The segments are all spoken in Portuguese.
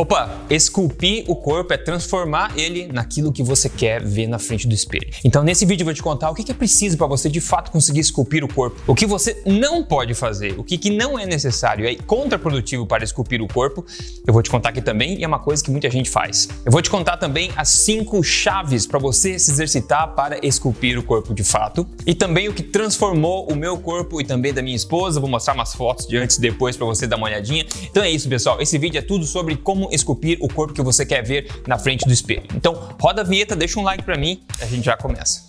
Opa, esculpir o corpo é transformar ele naquilo que você quer ver na frente do espelho. Então, nesse vídeo eu vou te contar o que é preciso para você de fato conseguir esculpir o corpo, o que você não pode fazer, o que, não é necessário, é contraprodutivo para esculpir o corpo. Eu vou te contar aqui também e é uma coisa que muita gente faz. Eu vou te contar também as cinco chaves para você se exercitar para esculpir o corpo de fato e também o que transformou o meu corpo e também da minha esposa. Vou mostrar umas fotos de antes e depois para você dar uma olhadinha. Então é isso, pessoal. Esse vídeo é tudo sobre como esculpir o corpo que você quer ver na frente do espelho. Então, roda a vinheta, deixa um like para mim, a gente já começa.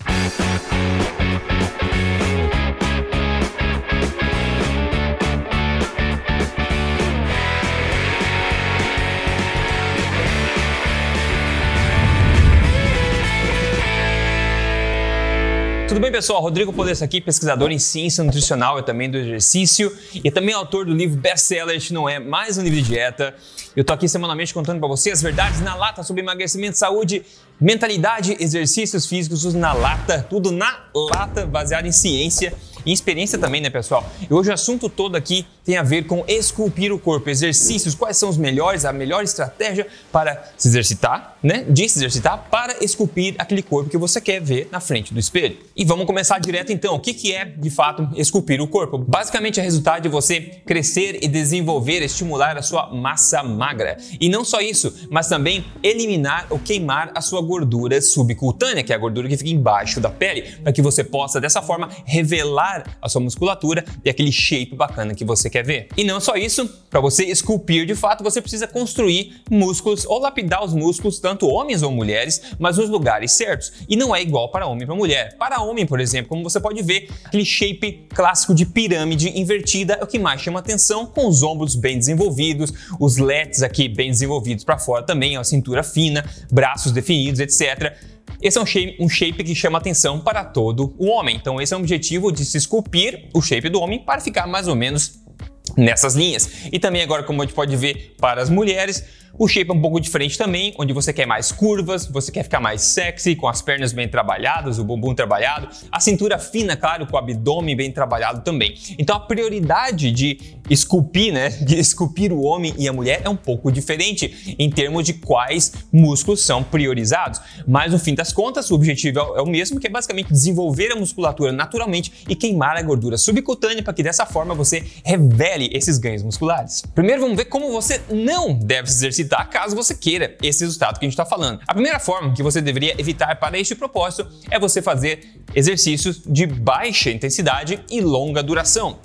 Tudo bem, pessoal? Rodrigo Polesso aqui, pesquisador em ciência nutricional e também do exercício e também autor do livro best-seller Este Não É Mais Um Livro de Dieta. Eu tô aqui semanalmente contando para você as verdades na lata sobre emagrecimento, saúde, mentalidade, exercícios físicos, na lata, tudo na lata, baseado em ciência e experiência também, né, pessoal? E hoje o assunto todo aqui tem a ver com esculpir o corpo, exercícios, quais são os melhores, a melhor estratégia para se exercitar, né? De se exercitar para esculpir aquele corpo que você quer ver na frente do espelho. E vamos começar direto então. O que, que é, de fato, esculpir o corpo? Basicamente é resultado de você crescer e desenvolver, estimular a sua massa magra. E não só isso, mas também eliminar ou queimar a sua gordura subcutânea, que é a gordura que fica embaixo da pele, para que você possa dessa forma revelar a sua musculatura e aquele shape bacana que você quer ver. E não só isso, para você esculpir de fato, você precisa construir músculos ou lapidar os músculos, tanto homens ou mulheres, mas nos lugares certos. E não é igual para homem e para mulher. Para homem, por exemplo, como você pode ver, aquele shape clássico de pirâmide invertida é o que mais chama atenção, com os ombros bem desenvolvidos, os lats aqui bem desenvolvidos para fora também, a cintura fina, braços definidos, etc. Esse é um shape, um shape que chama atenção para todo o homem. Então, esse é o objetivo de se esculpir o shape do homem para ficar mais ou menos nessas linhas. E também agora, como a gente pode ver para as mulheres, o shape é um pouco diferente também, onde você quer mais curvas, você quer ficar mais sexy, com as pernas bem trabalhadas, o bumbum trabalhado, a cintura fina, claro, com o abdômen bem trabalhado também. Então a prioridade de esculpir, né, de esculpir o homem e a mulher é um pouco diferente em termos de quais músculos são priorizados. Mas no fim das contas, o objetivo é o mesmo, que é basicamente desenvolver a musculatura naturalmente e queimar a gordura subcutânea para que dessa forma você revele esses ganhos musculares. Primeiro vamos ver como você não deve se exercitar exercitar caso você queira esse resultado que a gente está falando. A primeira forma que você deveria evitar para este propósito é você fazer exercícios de baixa intensidade e longa duração,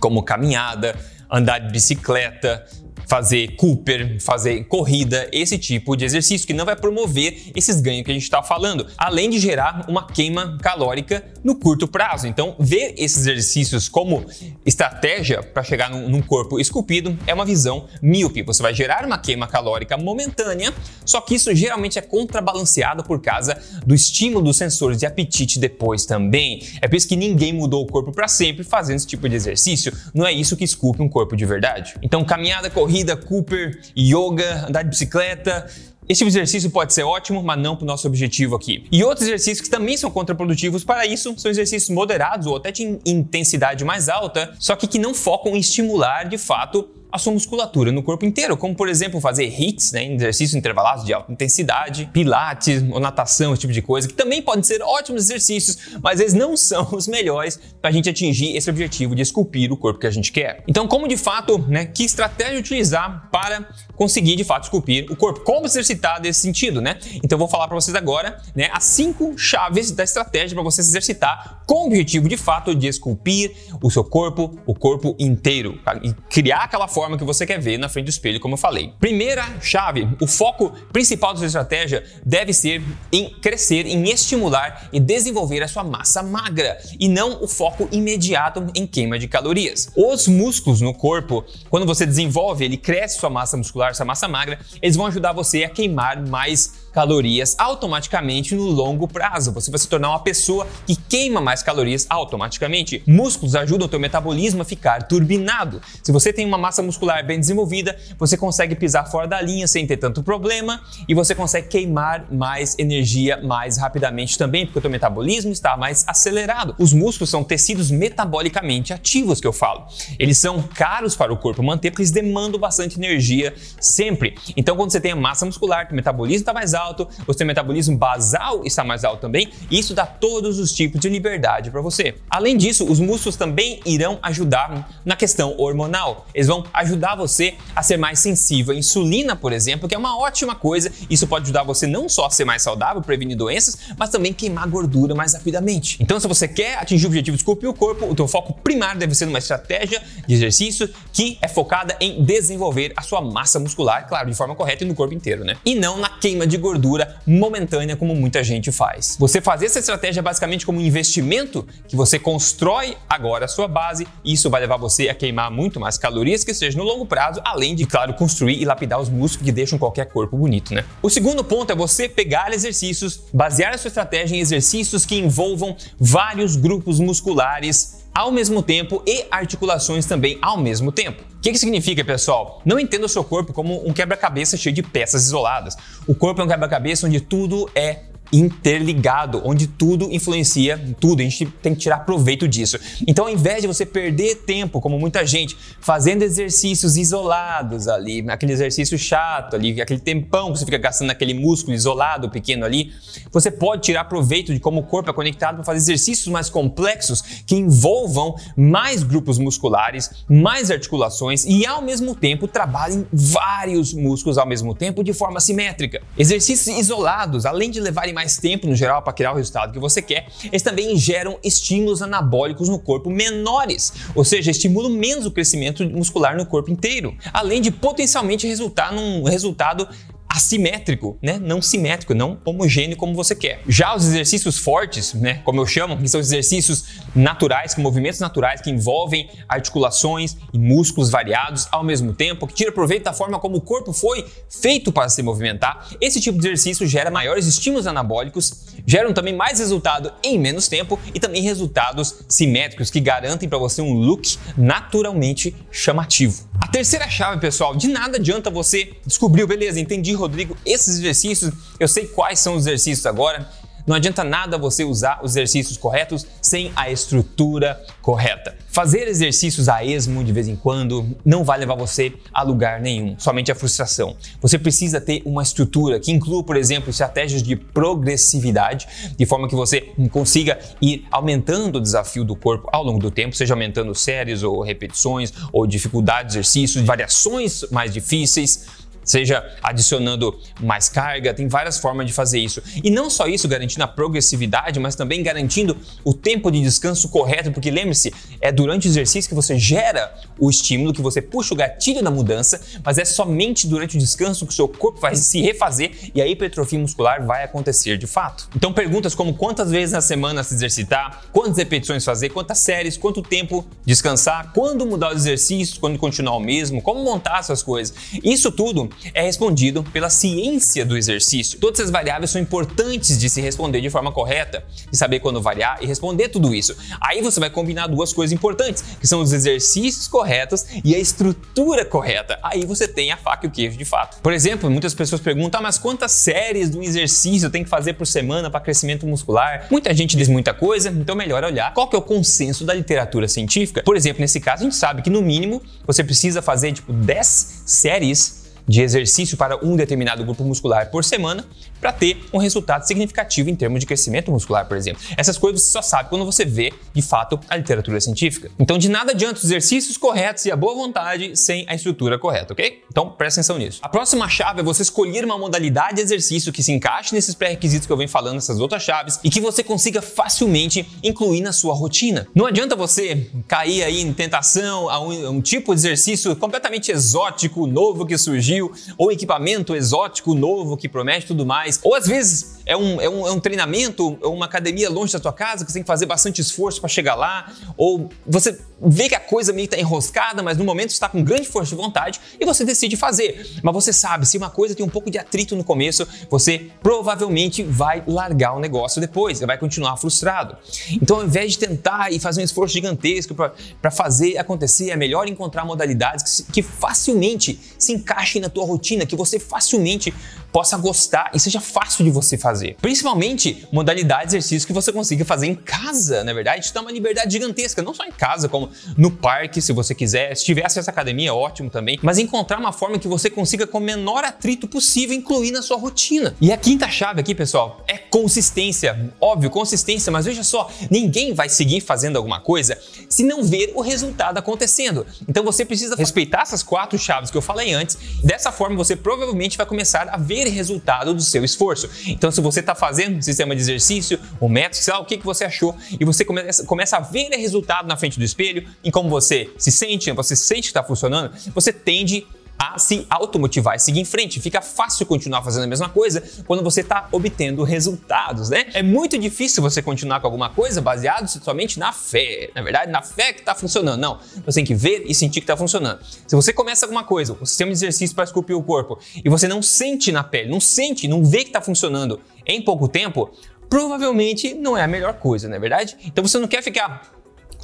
como caminhada, andar de bicicleta, fazer Cooper, fazer corrida, esse tipo de exercício que não vai promover esses ganhos que a gente está falando, além de gerar uma queima calórica no curto prazo. Então, ver esses exercícios como estratégia para chegar num, num, corpo esculpido é uma visão míope. Você vai gerar uma queima calórica momentânea, só que isso geralmente é contrabalanceado por causa do estímulo dos sensores de apetite depois também. É por isso que ninguém mudou o corpo para sempre fazendo esse tipo de exercício. Não é isso que esculpe um corpo de verdade. Então, caminhada, corrida, corrida, Cooper, yoga, andar de bicicleta. Esse tipo exercício pode ser ótimo, mas não para o nosso objetivo aqui. E outros exercícios que também são contraprodutivos para isso são exercícios moderados ou até de intensidade mais alta, só que que não focam em estimular de fato a sua musculatura no corpo inteiro, como por exemplo fazer hits, né, exercícios intervalados de alta intensidade, pilates ou natação, esse tipo de coisa, que também podem ser ótimos exercícios, mas eles não são os melhores para a gente atingir esse objetivo de esculpir o corpo que a gente quer. Então, como de fato, né, que estratégia utilizar para conseguir de fato esculpir o corpo? Como exercitar nesse sentido, né? Então, eu vou falar para vocês agora, né, as cinco chaves da estratégia para você se exercitar com o objetivo de fato de esculpir o seu corpo, o corpo inteiro, tá? e criar aquela forma que você quer ver na frente do espelho, como eu falei. Primeira chave, o foco principal da sua estratégia deve ser em crescer, em estimular e desenvolver a sua massa magra e não o foco imediato em queima de calorias. Os músculos no corpo, quando você desenvolve, ele cresce sua massa muscular, sua massa magra, eles vão ajudar você a queimar mais calorias automaticamente no longo prazo. Você vai se tornar uma pessoa que queima mais calorias automaticamente. Músculos ajudam o teu metabolismo a ficar turbinado. Se você tem uma massa muscular bem desenvolvida, você consegue pisar fora da linha sem ter tanto problema e você consegue queimar mais energia mais rapidamente também, porque o teu metabolismo está mais acelerado. Os músculos são tecidos metabolicamente ativos que eu falo. Eles são caros para o corpo manter porque eles demandam bastante energia sempre. Então, quando você tem a massa muscular, o metabolismo está mais alto, o seu metabolismo basal está mais alto também, e isso dá todos os tipos de liberdade para você. Além disso, os músculos também irão ajudar na questão hormonal. Eles vão ajudar você a ser mais sensível à insulina, por exemplo, que é uma ótima coisa. Isso pode ajudar você não só a ser mais saudável, prevenir doenças, mas também queimar gordura mais rapidamente. Então, se você quer atingir o objetivo de esculpir o corpo, o teu foco primário deve ser numa estratégia de exercício que é focada em desenvolver a sua massa muscular, claro, de forma correta e no corpo inteiro, né? E não na queima de gordura momentânea como muita gente faz. Você fazer essa estratégia basicamente como um investimento que você constrói agora a sua base, e isso vai levar você a queimar muito mais calorias que seja no longo prazo, além de, claro, construir e lapidar os músculos que deixam qualquer corpo bonito, né? O segundo ponto é você pegar exercícios, basear a sua estratégia em exercícios que envolvam vários grupos musculares ao mesmo tempo e articulações também ao mesmo tempo. O que, que significa, pessoal? Não entenda o seu corpo como um quebra-cabeça cheio de peças isoladas. O corpo é um quebra-cabeça onde tudo é interligado, onde tudo influencia tudo. A gente tem que tirar proveito disso. Então, ao invés de você perder tempo, como muita gente, fazendo exercícios isolados ali, aquele exercício chato ali, aquele tempão que você fica gastando naquele músculo isolado, pequeno ali, você pode tirar proveito de como o corpo é conectado para fazer exercícios mais complexos que envolvam mais grupos musculares, mais articulações e, ao mesmo tempo, trabalhem vários músculos ao mesmo tempo de forma simétrica. Exercícios isolados, além de levarem mais tempo no geral para criar o resultado que você quer, eles também geram estímulos anabólicos no corpo menores, ou seja, estimulam menos o crescimento muscular no corpo inteiro, além de potencialmente resultar num resultado assimétrico, né? Não simétrico, não homogêneo como você quer. Já os exercícios fortes, né? Como eu chamo, que são exercícios naturais, com movimentos naturais que envolvem articulações e músculos variados ao mesmo tempo, que tira proveito da forma como o corpo foi feito para se movimentar. Esse tipo de exercício gera maiores estímulos anabólicos, geram também mais resultado em menos tempo e também resultados simétricos que garantem para você um look naturalmente chamativo. Terceira chave, pessoal, de nada adianta você descobrir, beleza, entendi, Rodrigo, esses exercícios, eu sei quais são os exercícios agora, não adianta nada você usar os exercícios corretos sem a estrutura correta. Fazer exercícios a esmo de vez em quando não vai levar você a lugar nenhum, somente a frustração. Você precisa ter uma estrutura que inclua, por exemplo, estratégias de progressividade, de forma que você consiga ir aumentando o desafio do corpo ao longo do tempo, seja aumentando séries ou repetições ou dificuldade de exercícios, variações mais difíceis seja adicionando mais carga, tem várias formas de fazer isso. E não só isso, garantindo a progressividade, mas também garantindo o tempo de descanso correto, porque lembre-se, é durante o exercício que você gera o estímulo, que você puxa o gatilho da mudança, mas é somente durante o descanso que o seu corpo vai se refazer e a hipertrofia muscular vai acontecer de fato. Então perguntas como quantas vezes na semana se exercitar, quantas repetições fazer, quantas séries, quanto tempo descansar, quando mudar os exercícios, quando continuar o mesmo, como montar essas coisas. Isso tudo é respondido pela ciência do exercício. Todas essas variáveis são importantes de se responder de forma correta, de saber quando variar e responder tudo isso. Aí você vai combinar duas coisas importantes, que são os exercícios corretos e a estrutura correta. Aí você tem a faca e o queijo de fato. Por exemplo, muitas pessoas perguntam, ah, mas quantas séries um exercício tenho que fazer por semana para crescimento muscular? Muita gente diz muita coisa, então melhor olhar qual que é o consenso da literatura científica. Por exemplo, nesse caso a gente sabe que no mínimo você precisa fazer tipo 10 séries de exercício para um determinado grupo muscular por semana para ter um resultado significativo em termos de crescimento muscular, por exemplo. Essas coisas você só sabe quando você vê, de fato, a literatura científica. Então, de nada adianta os exercícios corretos e a boa vontade sem a estrutura correta, ok? Então, presta atenção nisso. A próxima chave é você escolher uma modalidade de exercício que se encaixe nesses pré-requisitos que eu venho falando, nessas outras chaves, e que você consiga facilmente incluir na sua rotina. Não adianta você cair aí em tentação a um, a um tipo de exercício completamente exótico, novo que surgiu, ou equipamento exótico, novo que promete tudo mais mais. Ou às vezes é um, é um, é um treinamento, é uma academia longe da tua casa que você tem que fazer bastante esforço para chegar lá, ou você vê que a coisa meio está enroscada, mas no momento está com grande força de vontade e você decide fazer. Mas você sabe, se uma coisa tem um pouco de atrito no começo, você provavelmente vai largar o negócio depois, vai continuar frustrado. Então, ao invés de tentar e fazer um esforço gigantesco para fazer acontecer, é melhor encontrar modalidades que, que facilmente se encaixem na tua rotina, que você facilmente possa gostar e seja fácil de você fazer. Principalmente modalidades de exercício que você consiga fazer em casa, na verdade, te dá uma liberdade gigantesca, não só em casa, como no parque, se você quiser. Se tiver acesso à academia, ótimo também. Mas encontrar uma forma que você consiga com o menor atrito possível incluir na sua rotina. E a quinta chave aqui, pessoal, é consistência. Óbvio, consistência, mas veja só, ninguém vai seguir fazendo alguma coisa se não ver o resultado acontecendo. Então você precisa respeitar essas quatro chaves que eu falei antes. Dessa forma, você provavelmente vai começar a ver resultado do seu esforço. Então, se você está fazendo um sistema de exercício, um método, sei lá o que, que você achou, e você começa, começa a ver resultado na frente do espelho, em como você se sente, você sente que está funcionando, você tende a se automotivar e seguir em frente. Fica fácil continuar fazendo a mesma coisa quando você está obtendo resultados, né? É muito difícil você continuar com alguma coisa baseado somente na fé. Na verdade, na fé que está funcionando. Não, você tem que ver e sentir que está funcionando. Se você começa alguma coisa, um sistema de exercício para esculpir o corpo, e você não sente na pele, não sente, não vê que está funcionando em pouco tempo, provavelmente não é a melhor coisa, não é verdade? Então você não quer ficar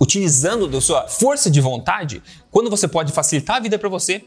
utilizando da sua força de vontade quando você pode facilitar a vida para você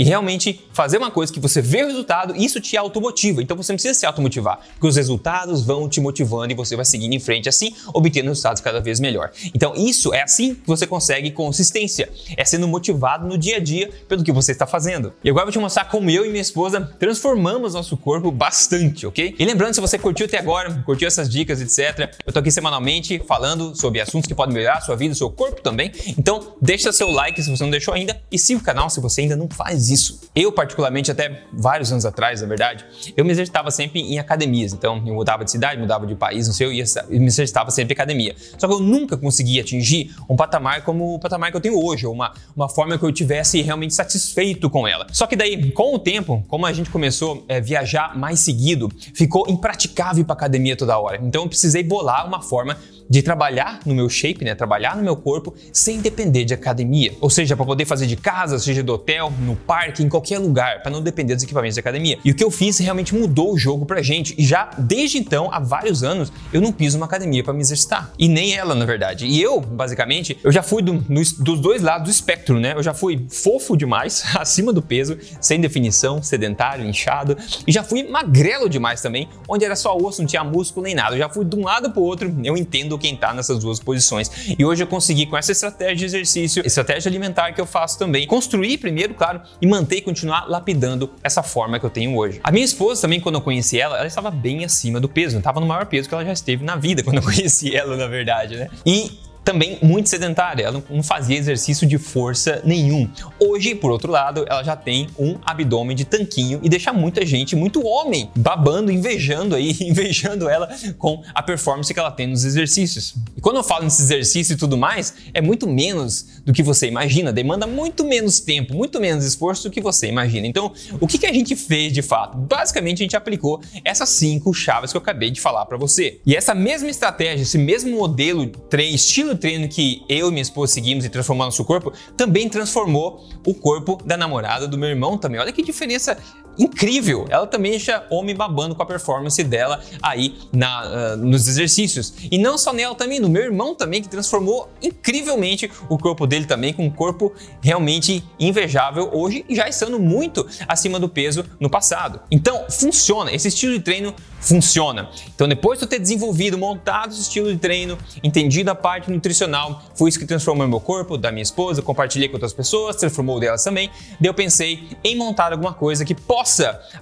e realmente fazer uma coisa que você vê o resultado, isso te automotiva. Então você não precisa se automotivar, porque os resultados vão te motivando e você vai seguindo em frente assim, obtendo resultados cada vez melhor. Então isso é assim que você consegue consistência, é sendo motivado no dia a dia pelo que você está fazendo. E agora eu vou te mostrar como eu e minha esposa transformamos nosso corpo bastante, ok? E lembrando, se você curtiu até agora, curtiu essas dicas, etc., eu tô aqui semanalmente falando sobre assuntos que podem melhorar a sua vida, o seu corpo também. Então deixa seu like se você não deixou ainda e siga o canal se você ainda não faz isso. Eu, particularmente, até vários anos atrás, na verdade, eu me exercitava sempre em academias. Então, eu mudava de cidade, mudava de país, não sei, eu ia, me exercitava sempre em academia. Só que eu nunca conseguia atingir um patamar como o patamar que eu tenho hoje, ou uma, uma forma que eu tivesse realmente satisfeito com ela. Só que daí, com o tempo, como a gente começou a é, viajar mais seguido, ficou impraticável ir para academia toda hora. Então, eu precisei bolar uma forma de trabalhar no meu shape, né, trabalhar no meu corpo sem depender de academia. Ou seja, para poder fazer de casa, seja do hotel, no parque, em qualquer lugar, para não depender dos equipamentos de academia. E o que eu fiz realmente mudou o jogo pra gente. E já desde então, há vários anos, eu não piso uma academia para me exercitar. E nem ela, na verdade. E eu, basicamente, eu já fui do, no, dos dois lados do espectro, né? Eu já fui fofo demais, acima do peso, sem definição, sedentário, inchado. E já fui magrelo demais também, onde era só osso, não tinha músculo nem nada. Eu já fui de um lado pro outro, eu entendo quem está nessas duas posições. E hoje eu consegui, com essa estratégia de exercício, estratégia alimentar que eu faço também, construir primeiro, claro, e manter e continuar lapidando essa forma que eu tenho hoje. A minha esposa também, quando eu conheci ela, ela estava bem acima do peso, estava no maior peso que ela já esteve na vida quando eu conheci ela, na verdade, né? E também muito sedentária, ela não fazia exercício de força nenhum. Hoje, por outro lado, ela já tem um abdômen de tanquinho e deixa muita gente, muito homem, babando, invejando aí, invejando ela com a performance que ela tem nos exercícios. E quando eu falo nesse exercício e tudo mais, é muito menos do que você imagina, demanda muito menos tempo, muito menos esforço do que você imagina. Então, o que, que a gente fez de fato? Basicamente, a gente aplicou essas cinco chaves que eu acabei de falar para você. E essa mesma estratégia, esse mesmo modelo, estilo estilo treino que eu e minha esposa seguimos e transformou nosso corpo, também transformou o corpo da namorada do meu irmão também. Olha que diferença incrível. Ela também deixa homem babando com a performance dela aí na, uh, nos exercícios. E não só nela também, no meu irmão também, que transformou incrivelmente o corpo dele também, com um corpo realmente invejável hoje, já estando muito acima do peso no passado. Então, funciona. Esse estilo de treino funciona. Então, depois de eu ter desenvolvido, montado esse estilo de treino, entendido a parte nutricional, foi isso que transformou meu corpo, da minha esposa, compartilhei com outras pessoas, transformou delas também. Daí eu pensei em montar alguma coisa que possa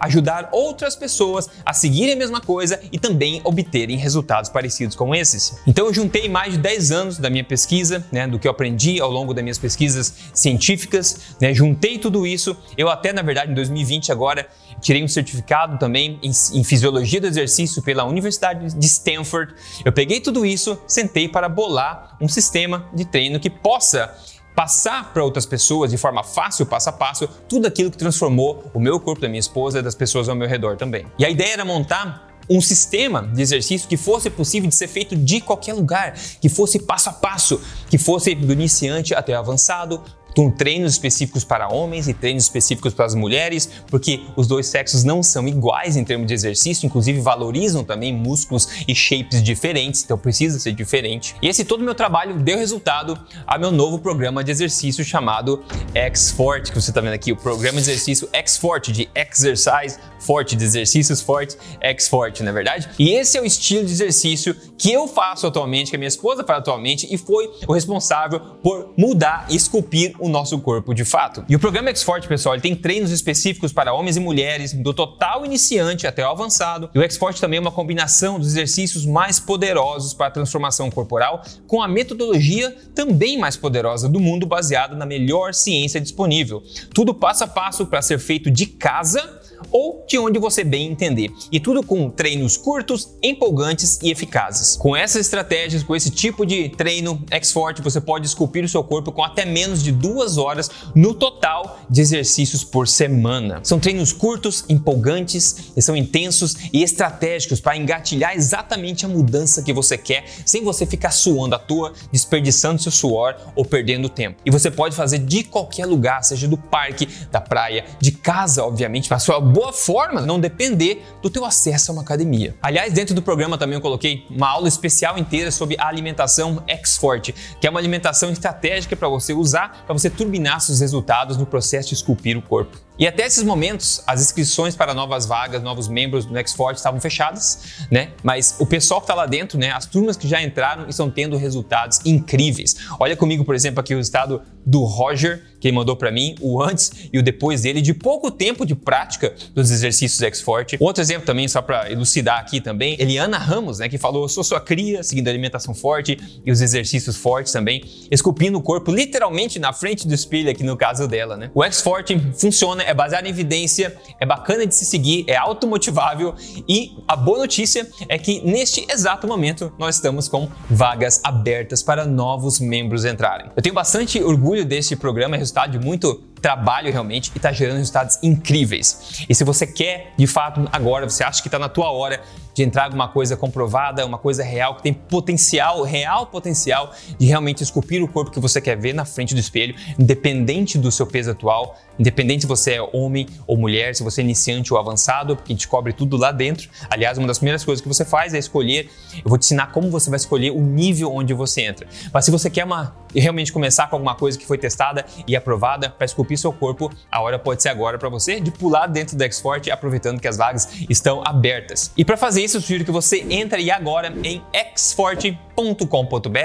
ajudar outras pessoas a seguirem a mesma coisa e também obterem resultados parecidos com esses. Então, eu juntei mais de 10 anos da minha pesquisa, né, do que eu aprendi ao longo das minhas pesquisas científicas, né, juntei tudo isso. Eu até, na verdade, em 2020 agora, tirei um certificado também em, em fisiologia do exercício pela Universidade de Stanford. Eu peguei tudo isso, sentei para bolar um sistema de treino que possa passar para outras pessoas de forma fácil, passo a passo, tudo aquilo que transformou o meu corpo da minha esposa e das pessoas ao meu redor também. E a ideia era montar um sistema de exercício que fosse possível de ser feito de qualquer lugar, que fosse passo a passo, que fosse do iniciante até o avançado, com treinos específicos para homens e treinos específicos para as mulheres, porque os dois sexos não são iguais em termos de exercício, inclusive valorizam também músculos e shapes diferentes, então precisa ser diferente. E esse todo meu trabalho deu resultado a meu novo programa de exercício chamado X-Forte, que você está vendo aqui, o programa de exercício X-Forte, de Exercise Forte, de exercícios fortes, X-Forte, na é verdade? E esse é o estilo de exercício que eu faço atualmente, que a minha esposa faz atualmente, e foi o responsável por mudar e esculpir o o nosso corpo de fato. E o programa X-Forte, pessoal, ele tem treinos específicos para homens e mulheres, do total iniciante até o avançado. E o X-Forte também é uma combinação dos exercícios mais poderosos para a transformação corporal com a metodologia também mais poderosa do mundo, baseada na melhor ciência disponível. Tudo passo a passo para ser feito de casa ou de onde você bem entender. E tudo com treinos curtos, empolgantes e eficazes. Com essas estratégias, com esse tipo de treino X-Forte, você pode esculpir o seu corpo com até menos de duas horas no total de exercícios por semana. São treinos curtos, empolgantes, são intensos e estratégicos para engatilhar exatamente a mudança que você quer, sem você ficar suando à toa, desperdiçando seu suor ou perdendo tempo. E você pode fazer de qualquer lugar, seja do parque, da praia, de casa, obviamente, para sua boa forma não depender do teu acesso a uma academia. Aliás, dentro do programa também eu coloquei uma aula especial inteira sobre a alimentação X-Forte, que é uma alimentação estratégica para você usar para você turbinar seus resultados no processo de esculpir o corpo. E até esses momentos, as inscrições para novas vagas, novos membros do Nextfort estavam fechadas, né? Mas o pessoal que está lá dentro, né? As turmas que já entraram estão tendo resultados incríveis. Olha comigo, por exemplo, aqui o estado do Roger, que ele mandou para mim, o antes e o depois dele, de pouco tempo de prática dos exercícios X-Forte. Outro exemplo também, só para elucidar aqui também, Eliana Ramos, né? Que falou, sou sua cria, seguindo a alimentação forte e os exercícios fortes também, esculpindo o corpo literalmente na frente do espelho aqui no caso dela, né? O X-Forte funciona é baseado em evidência, é bacana de se seguir, é automotivável e a boa notícia é que neste exato momento nós estamos com vagas abertas para novos membros entrarem. Eu tenho bastante orgulho deste programa, é resultado de muito trabalho realmente e está gerando resultados incríveis. E se você quer, de fato, agora, você acha que está na tua hora de entrar alguma coisa comprovada, uma coisa real, que tem potencial, real potencial de realmente esculpir o corpo que você quer ver na frente do espelho, independente do seu peso atual, independente se você é homem ou mulher, se você é iniciante ou avançado, porque a gente cobre tudo lá dentro. Aliás, uma das primeiras coisas que você faz é escolher, eu vou te ensinar como você vai escolher o nível onde você entra. Mas se você quer uma, realmente começar com alguma coisa que foi testada e aprovada para esculpir seu corpo, a hora pode ser agora para você de pular dentro do Xforte, aproveitando que as vagas estão abertas. E para fazer isso, eu sugiro que você entre agora em xforte.com.br,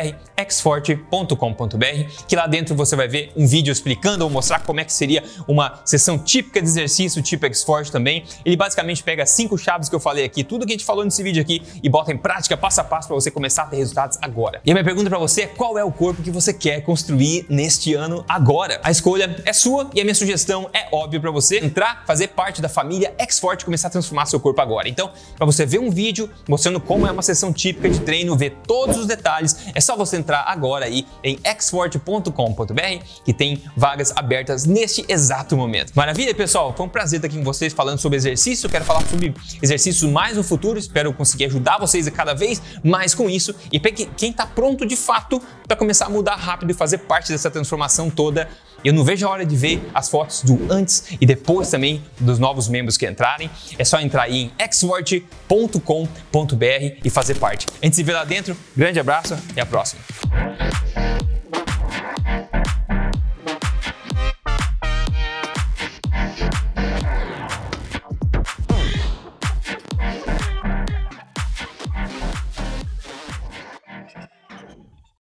xforte.com.br, que lá dentro você vai ver um vídeo explicando ou mostrar como é que seria uma sessão típica de exercício tipo Xforte também. Ele basicamente pega cinco chaves que eu falei aqui, tudo que a gente falou nesse vídeo aqui e bota em prática passo a passo para você começar a ter resultados agora. E a minha pergunta para você é qual é o corpo que você quer construir neste ano agora? A escolha é sua e a minha sugestão é óbvia para você entrar, fazer parte da família Xforte e começar a transformar seu corpo agora. Então, para você ver um vídeo mostrando como é uma sessão típica de treino, ver todos os detalhes, é só você entrar agora aí em xforte.com.br que tem vagas abertas neste exato momento. Maravilha, pessoal? Foi um prazer estar aqui com vocês falando sobre exercício. Quero falar sobre exercícios mais no futuro. Espero conseguir ajudar vocês cada vez mais com isso. E quem está pronto de fato para começar a mudar rápido e fazer parte dessa transformação toda, eu não vejo a hora de ver as fotos do antes e depois também dos novos membros que entrarem. É só entrar aí em xword.com.br e fazer parte. A gente se vê lá dentro. Grande abraço e a próxima.